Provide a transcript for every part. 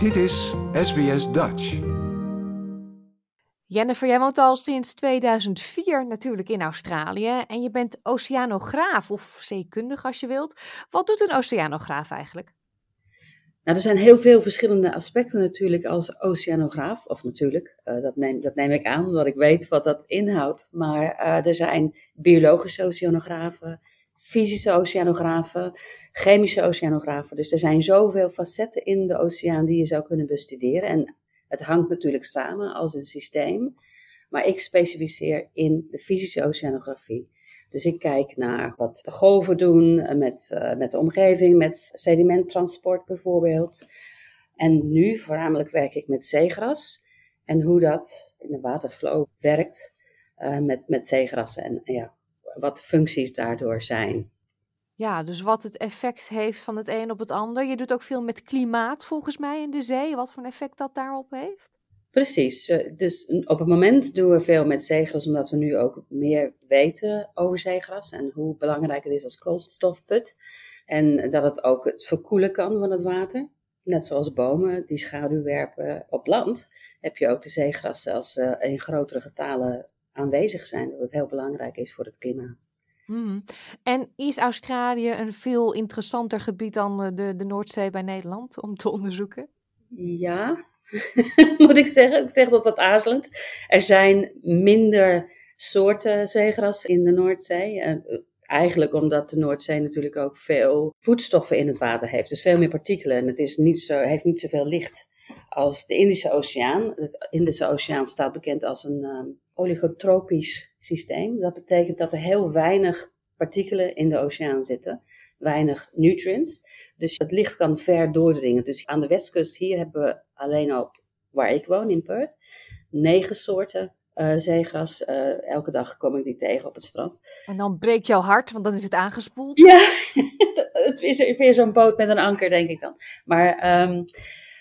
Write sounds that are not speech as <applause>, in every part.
Dit is SBS Dutch. Jennifer, jij woont al sinds 2004 natuurlijk in Australië en je bent oceanograaf of zeekundig als je wilt. Wat doet een oceanograaf eigenlijk? Nou, er zijn heel veel verschillende aspecten natuurlijk als oceanograaf. Of natuurlijk, uh, dat, neem, dat neem ik aan omdat ik weet wat dat inhoudt. Maar uh, er zijn biologische oceanografen, fysische oceanografen, chemische oceanografen. Dus er zijn zoveel facetten in de oceaan die je zou kunnen bestuderen. En het hangt natuurlijk samen als een systeem. Maar ik specialiseer in de fysische oceanografie. Dus ik kijk naar wat de golven doen met, uh, met de omgeving, met sedimenttransport bijvoorbeeld. En nu voornamelijk werk ik met zeegras en hoe dat in de waterflow werkt uh, met, met zeegrassen en ja, wat de functies daardoor zijn. Ja, dus wat het effect heeft van het een op het ander. Je doet ook veel met klimaat volgens mij in de zee. Wat voor een effect dat daarop heeft? Precies. Eh, dus op het moment doen we veel met zeegras, omdat we nu ook meer weten over zeegras en hoe belangrijk het is als koolstofput. En dat het ook het verkoelen kan van het water. Net zoals bomen die schaduw werpen op land, heb je ook de zeegrassen als uh, in grotere getalen aanwezig zijn. Dat het heel belangrijk is voor het klimaat. Mm. En is Australië een veel interessanter gebied dan eh, de, de Noordzee bij Nederland om te onderzoeken? Ja, <laughs> moet ik zeggen. Ik zeg dat wat aarzelend. Er zijn minder soorten zeegras in de Noordzee. Uh, eigenlijk omdat de Noordzee natuurlijk ook veel voedstoffen in het water heeft. Dus veel meer partikelen. En het is niet zo, heeft niet zoveel licht als de Indische Oceaan. De Indische Oceaan staat bekend als een um, oligotropisch systeem. Dat betekent dat er heel weinig partikelen in de oceaan zitten, weinig nutrients. Dus het licht kan ver doordringen. Dus aan de westkust hier hebben we alleen op waar ik woon in Perth negen soorten uh, zeegras. Uh, elke dag kom ik die tegen op het strand. En dan breekt jouw hart, want dan is het aangespoeld. Ja, <laughs> het is weer zo'n boot met een anker, denk ik dan. Maar um,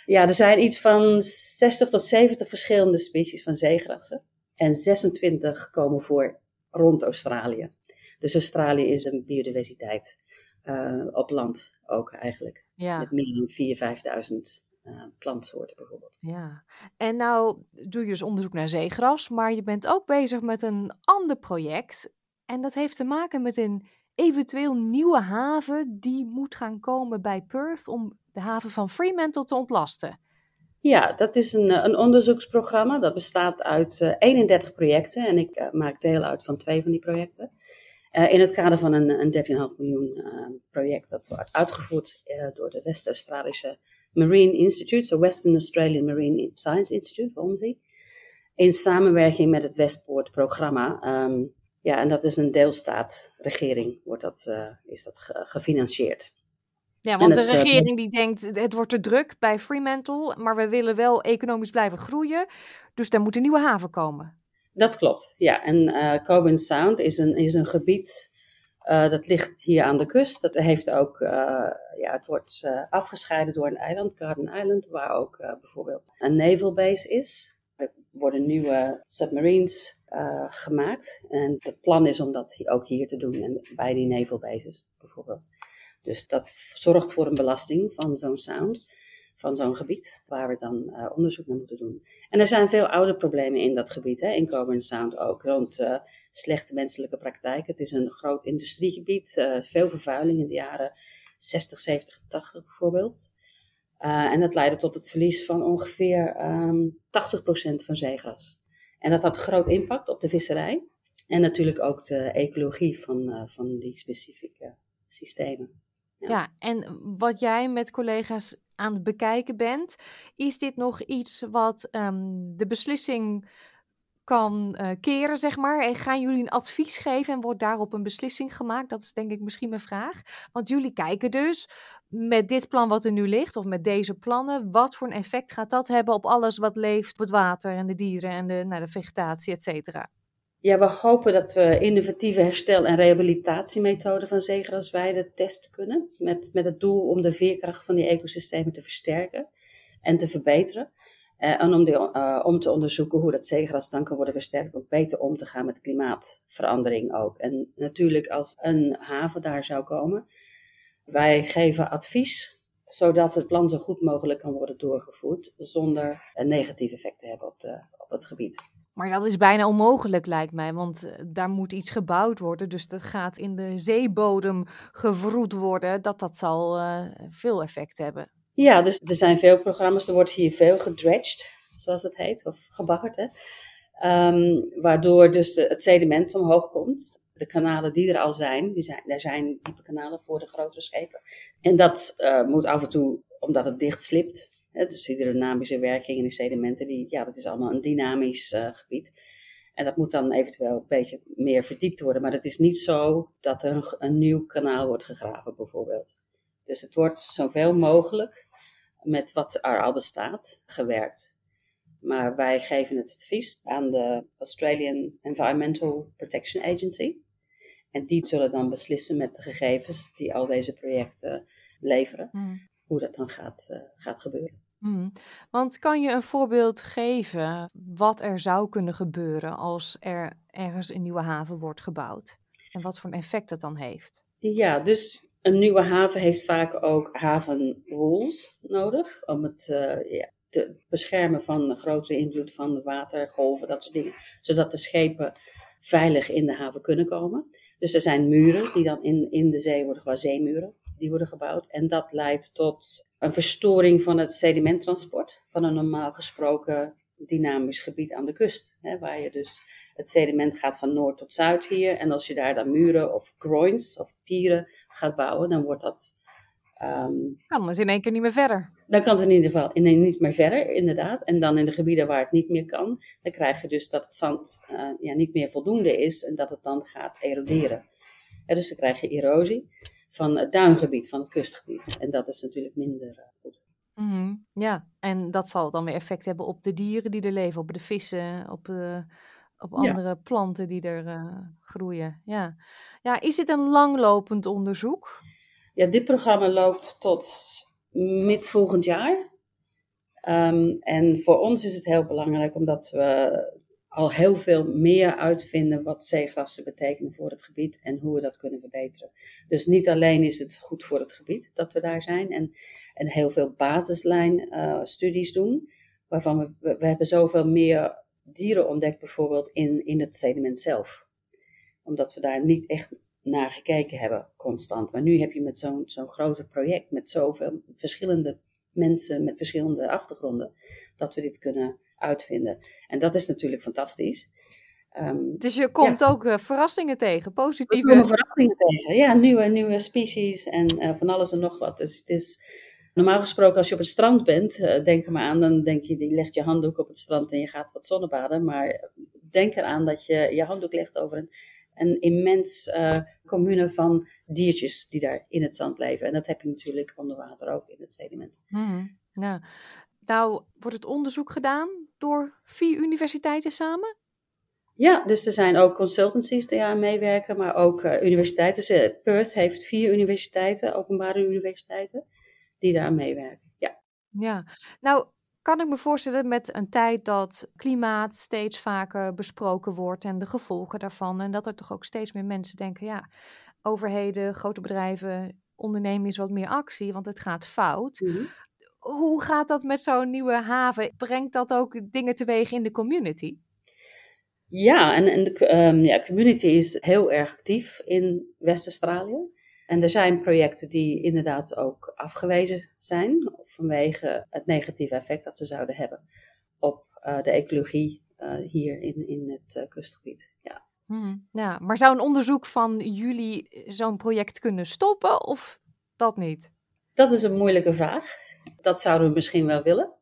ja, er zijn iets van 60 tot 70 verschillende species van zeegrassen. En 26 komen voor rond Australië. Dus Australië is een biodiversiteit uh, op land ook eigenlijk. Ja. Met meer dan 4.000, 5.000 uh, plantsoorten bijvoorbeeld. Ja, en nou doe je dus onderzoek naar zeegras, maar je bent ook bezig met een ander project. En dat heeft te maken met een eventueel nieuwe haven die moet gaan komen bij Perth om de haven van Fremantle te ontlasten. Ja, dat is een, een onderzoeksprogramma. Dat bestaat uit uh, 31 projecten en ik uh, maak deel uit van twee van die projecten. In het kader van een, een 13,5 miljoen project dat wordt uitgevoerd door de West-Australische Marine Institute, zo Western Australian Marine Science Institute, WOMSI, in samenwerking met het Westpoort programma. Um, ja, en dat is een deelstaatregering, wordt dat, is dat ge gefinancierd. Ja, want de regering die denkt, het wordt te druk bij Fremantle, maar we willen wel economisch blijven groeien, dus daar moet een nieuwe haven komen. Dat klopt, ja. En uh, Coburn Sound is een, is een gebied uh, dat ligt hier aan de kust. Dat heeft ook, uh, ja, het wordt afgescheiden door een eiland, Garden Island, waar ook bijvoorbeeld een naval base is. Er worden nieuwe submarines gemaakt. En het plan is om dat ook hier te doen, en bij die naval bases bijvoorbeeld. Dus dat zorgt voor een belasting van zo'n sound van zo'n gebied, waar we dan uh, onderzoek naar moeten doen. En er zijn veel oude problemen in dat gebied, hè, in Coburn Sound ook, rond uh, slechte menselijke praktijken. Het is een groot industriegebied, uh, veel vervuiling in de jaren 60, 70, 80 bijvoorbeeld. en dat leidde tot het verlies van ongeveer um, ehm, 80% van zeegras. En dat had groot impact op de visserij en natuurlijk ook de ecologie van, van die specifieke systemen. Ja. en wat jij met collega's aan het bekijken bent, is dit nog iets wat um, de beslissing kan uh, keren, zeg maar? En gaan jullie een advies geven en wordt daarop een beslissing gemaakt? Dat is denk ik misschien mijn vraag. Want jullie kijken dus met dit plan wat er nu ligt, of met deze plannen, wat voor een effect gaat dat hebben op alles wat leeft, op het water en de dieren en de, nou, de vegetatie, et cetera? Ja, we hopen dat we innovatieve herstel- en rehabilitatiemethoden van zeegrasweiden testen kunnen. Met, met het doel om de veerkracht van die ecosystemen te versterken en te verbeteren. Uh, en om, die, uh, om te onderzoeken hoe dat zeegras dan kan worden versterkt om beter om te gaan met klimaatverandering ook. En natuurlijk als een haven daar zou komen, wij geven advies zodat het plan zo goed mogelijk kan worden doorgevoerd zonder een negatief effect te hebben op, de, op het gebied. Maar dat is bijna onmogelijk, lijkt mij, want eh, daar moet iets gebouwd worden. Dus dat gaat in de zeebodem gevroed worden. Dat dat zal uh, veel effect hebben. Ja, dus er zijn veel programma's. Er wordt hier veel gedredged, zoals het heet, of gebaggerd. Hè? Um, waardoor dus het sediment omhoog komt. De kanalen die er al zijn, die zijn, er zijn diepe kanalen voor de grotere schepen. En dat uh, moet af en toe, omdat het dicht slipt, dus hydrodynamische werking in de sedimenten, die, ja, dat is allemaal een dynamisch uh, gebied. En dat moet dan eventueel een beetje meer verdiept worden. Maar het is niet zo dat er een, een nieuw kanaal wordt gegraven, bijvoorbeeld. Dus het wordt zoveel mogelijk met wat er al bestaat gewerkt. Maar wij geven het advies aan de Australian Environmental Protection Agency. En die zullen dan beslissen met de gegevens die al deze projecten leveren, hmm. hoe dat dan gaat, uh, gaat gebeuren. Hmm. Want kan je een voorbeeld geven wat er zou kunnen gebeuren als er ergens een nieuwe haven wordt gebouwd? En wat voor een effect dat dan heeft? Ja, dus een nieuwe haven heeft vaak ook havenrules nodig om het ja, te beschermen van de grotere invloed van de watergolven, dat soort dingen. Zodat de schepen veilig in de haven kunnen komen. Dus er zijn muren die dan in, in de zee worden gebouwd, zeemuren, die worden gebouwd. En dat leidt tot een verstoring van het sedimenttransport van een normaal gesproken dynamisch gebied aan de kust. Hè, waar je dus het sediment gaat van noord tot zuid hier. En als je daar dan muren of groins of pieren gaat bouwen, dan wordt dat. Um, kan dus in één keer niet meer verder. Dan kan het in ieder geval in, niet meer verder, inderdaad. En dan in de gebieden waar het niet meer kan, dan krijg je dus dat het zand uh, ja, niet meer voldoende is en dat het dan gaat eroderen. Ja, dus dan krijg je erosie van het duingebied, van het kustgebied. En dat is natuurlijk minder uh, goed. Mm -hmm. Ja, en dat zal dan weer effect hebben op de dieren die er leven, op de vissen, op, uh, op andere ja. planten die er groeien. Ja. ja, is dit een langlopend onderzoek? Ja, dit programma loopt tot mid volgend jaar. Um, en voor ons is het heel belangrijk omdat we al heel veel meer uitvinden wat zeegrassen betekenen voor het gebied en hoe we dat kunnen verbeteren. Dus niet alleen is het goed voor het gebied dat we daar zijn en, en heel veel basislijn uh, studies doen, waarvan we, we hebben zoveel meer dieren ontdekt bijvoorbeeld in, in het sediment zelf. Omdat we daar niet echt naar gekeken hebben, constant. Maar nu heb je met zo'n zo'n groot project, met zoveel verschillende mensen met verschillende achtergronden, dat we dit kunnen uitvinden. En dat is natuurlijk fantastisch. Um, dus je komt ook uh, verrassingen tegen, positieve... We komen verrassingen tegen, ja, nieuwe, nieuwe species en uh, van alles en nog wat. Dus het is... Normaal gesproken, als je op het strand bent, uh, denk er maar aan, dan denk je, je legt je handdoek op het strand en je gaat wat zonnebaden. Maar denk eraan dat je je handdoek legt over een een immens commune van diertjes die daar in het zand leven. En dat heb je natuurlijk onder water ook in het sediment. Hmm, ja. Nou, wordt het onderzoek gedaan door vier universiteiten samen? Ja, dus er zijn ook consultancies die aan meewerken, maar ook uh, universiteiten. Dus uh, Perth heeft vier universiteiten, openbare universiteiten, die daar aan meewerken. Ja. Ja, nou kan ik me voorstellen met een tijd dat klimaat steeds vaker besproken wordt en de gevolgen daarvan. En dat er toch ook steeds meer mensen denken, ja, overheden, grote bedrijven, ondernemen is wat meer actie, want het gaat fout. Mm -hmm. Hoe gaat dat met zo'n nieuwe haven? Brengt dat ook dingen teweeg in de community? Ja, en, en de um, ja, community is heel erg actief in West-Australië. En er zijn projecten die inderdaad ook afgewezen zijn vanwege het negatieve effect dat ze zouden hebben op uh, de ecologie uh, hier in, in het uh, kustgebied. Ja. Hmm, ja, maar zou een onderzoek van jullie zo'n project kunnen stoppen of dat niet? Dat is een moeilijke vraag. Dat zouden we misschien wel willen.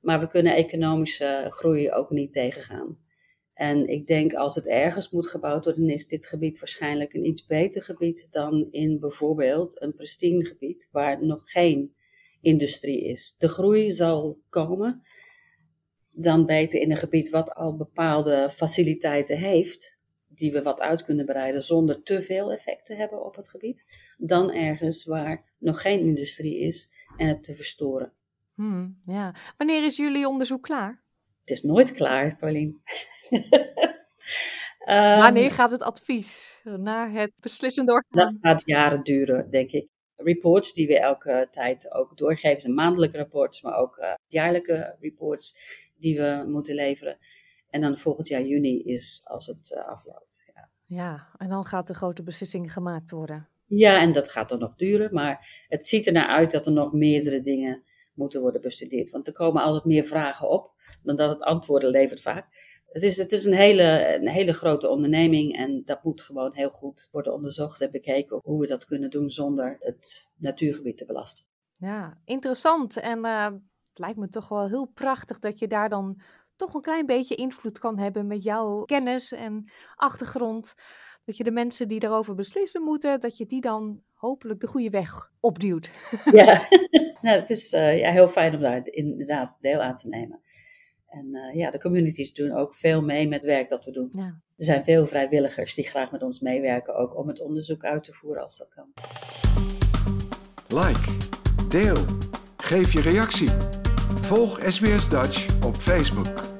Maar we kunnen economische groei ook niet tegengaan. En ik denk als het ergens moet gebouwd worden, is dit gebied waarschijnlijk een iets beter gebied dan in bijvoorbeeld een pristine gebied waar nog geen industrie is. De groei zal komen dan beter in een gebied wat al bepaalde faciliteiten heeft, die we wat uit kunnen breiden zonder te veel effect te hebben op het gebied, dan ergens waar nog geen industrie is en het te verstoren. Hmm, ja. Wanneer is jullie onderzoek klaar? Het is nooit klaar, Pauline. <laughs> um, Wanneer gaat het advies naar het beslissende orgaan? Dat gaat jaren duren, denk ik. reports die we elke tijd ook doorgeven. zijn maandelijke reports, maar ook uh, jaarlijke reports die we moeten leveren. En dan volgend jaar juni is als het uh, afloopt. Ja. ja, en dan gaat de grote beslissing gemaakt worden. Ja, en dat gaat dan nog duren, maar het ziet er naar uit dat er nog meerdere dingen moeten worden bestudeerd. Want er komen altijd meer vragen op dan dat het antwoorden levert vaak. Het is, het is een, hele, een hele grote onderneming en dat moet gewoon heel goed worden onderzocht en bekeken hoe we dat kunnen doen zonder het natuurgebied te belasten. Ja, interessant. En uh, het lijkt me toch wel heel prachtig dat je daar dan toch een klein beetje invloed kan hebben met jouw kennis en achtergrond. Dat je de mensen die daarover beslissen moeten, dat je die dan hopelijk de goede weg opduwt. <laughs> Ja, <laughs> nou, het is uh, ja, heel fijn om daar inderdaad deel aan te nemen. En uh, ja, de communities doen ook veel mee met werk dat we doen. Ja. Er zijn veel vrijwilligers die graag met ons meewerken, ook om het onderzoek uit te voeren als dat kan. Like, deel, geef je reactie. Volg SBS Dutch op Facebook.